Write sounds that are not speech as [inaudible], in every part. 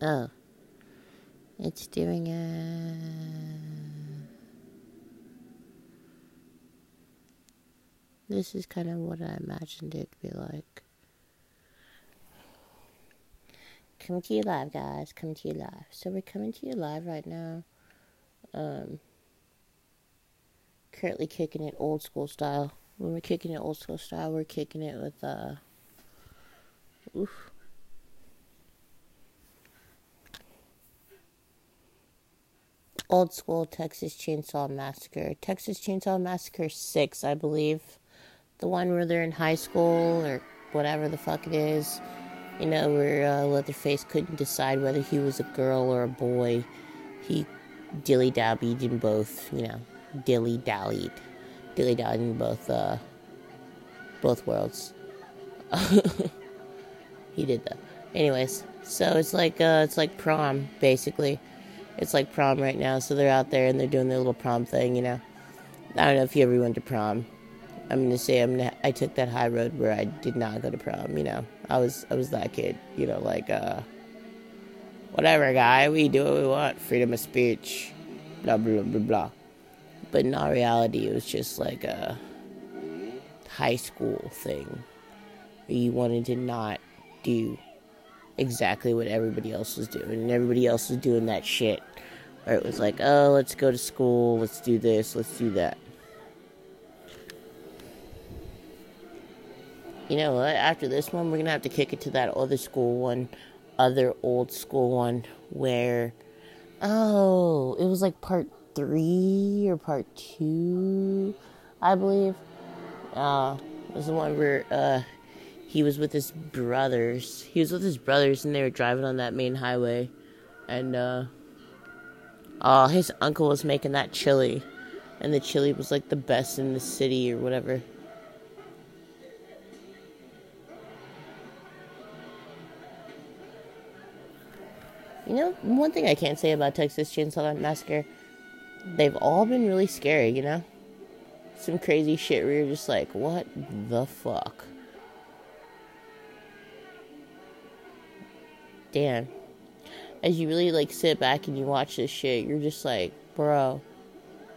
Oh. It's doing a. This is kind of what I imagined it to be like. Coming to you live, guys. Coming to you live. So we're coming to you live right now. Um, currently kicking it old school style. When we're kicking it old school style, we're kicking it with uh. Oof. Old school Texas Chainsaw Massacre. Texas Chainsaw Massacre 6, I believe. The one where they're in high school or whatever the fuck it is. You know, where uh, Leatherface couldn't decide whether he was a girl or a boy. He dilly dabbied in both, you know, dilly dallied. Dilly dallied in both, uh, both worlds. [laughs] he did that. Anyways, so it's like, uh, it's like prom, basically it's like prom right now, so they're out there and they're doing their little prom thing, you know. I don't know if you ever went to prom. I'm gonna say I'm gonna, I took that high road where I did not go to prom, you know. I was I was that kid, you know, like uh whatever guy, we do what we want, freedom of speech, blah blah blah blah. But in all reality it was just like a high school thing. You wanted to not do exactly what everybody else was doing. And everybody else was doing that shit. Where it was like, oh, let's go to school, let's do this, let's do that. You know what? After this one, we're gonna have to kick it to that other school one, other old school one, where, oh, it was like part three or part two, I believe. Uh, it was the one where, uh, he was with his brothers. He was with his brothers, and they were driving on that main highway, and uh, oh, his uncle was making that chili, and the chili was like the best in the city or whatever. You know, one thing I can't say about Texas Chainsaw Massacre, they've all been really scary. You know, some crazy shit where you're just like, what the fuck. As you really like sit back and you watch this shit, you're just like, bro,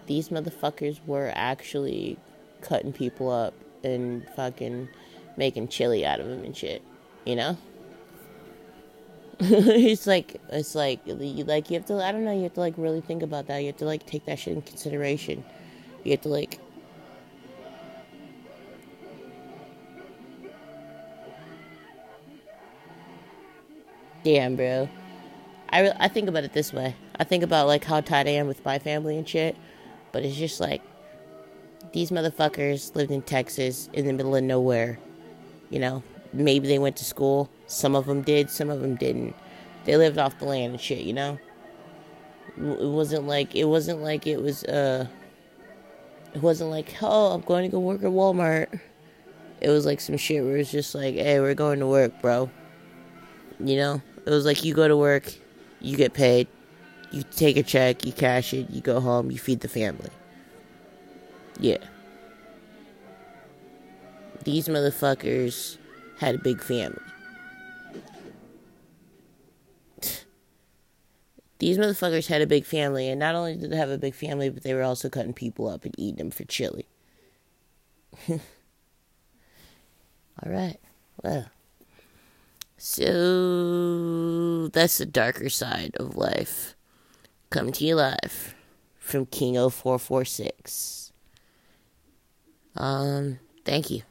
these motherfuckers were actually cutting people up and fucking making chili out of them and shit, you know? [laughs] it's like it's like you like you have to I don't know you have to like really think about that. You have to like take that shit in consideration. You have to like Damn, bro. I, re- I think about it this way. I think about like how tight I am with my family and shit, but it's just like these motherfuckers lived in Texas in the middle of nowhere. You know, maybe they went to school. Some of them did, some of them didn't. They lived off the land and shit, you know? It wasn't like it wasn't like it was uh it wasn't like, "Oh, I'm going to go work at Walmart." It was like some shit where it's just like, "Hey, we're going to work, bro." You know? It was like you go to work, you get paid, you take a check, you cash it, you go home, you feed the family. Yeah. These motherfuckers had a big family. [sighs] These motherfuckers had a big family, and not only did they have a big family, but they were also cutting people up and eating them for chili. [laughs] Alright, well. So that's the darker side of life. Coming to you live from King 0446. Um, thank you.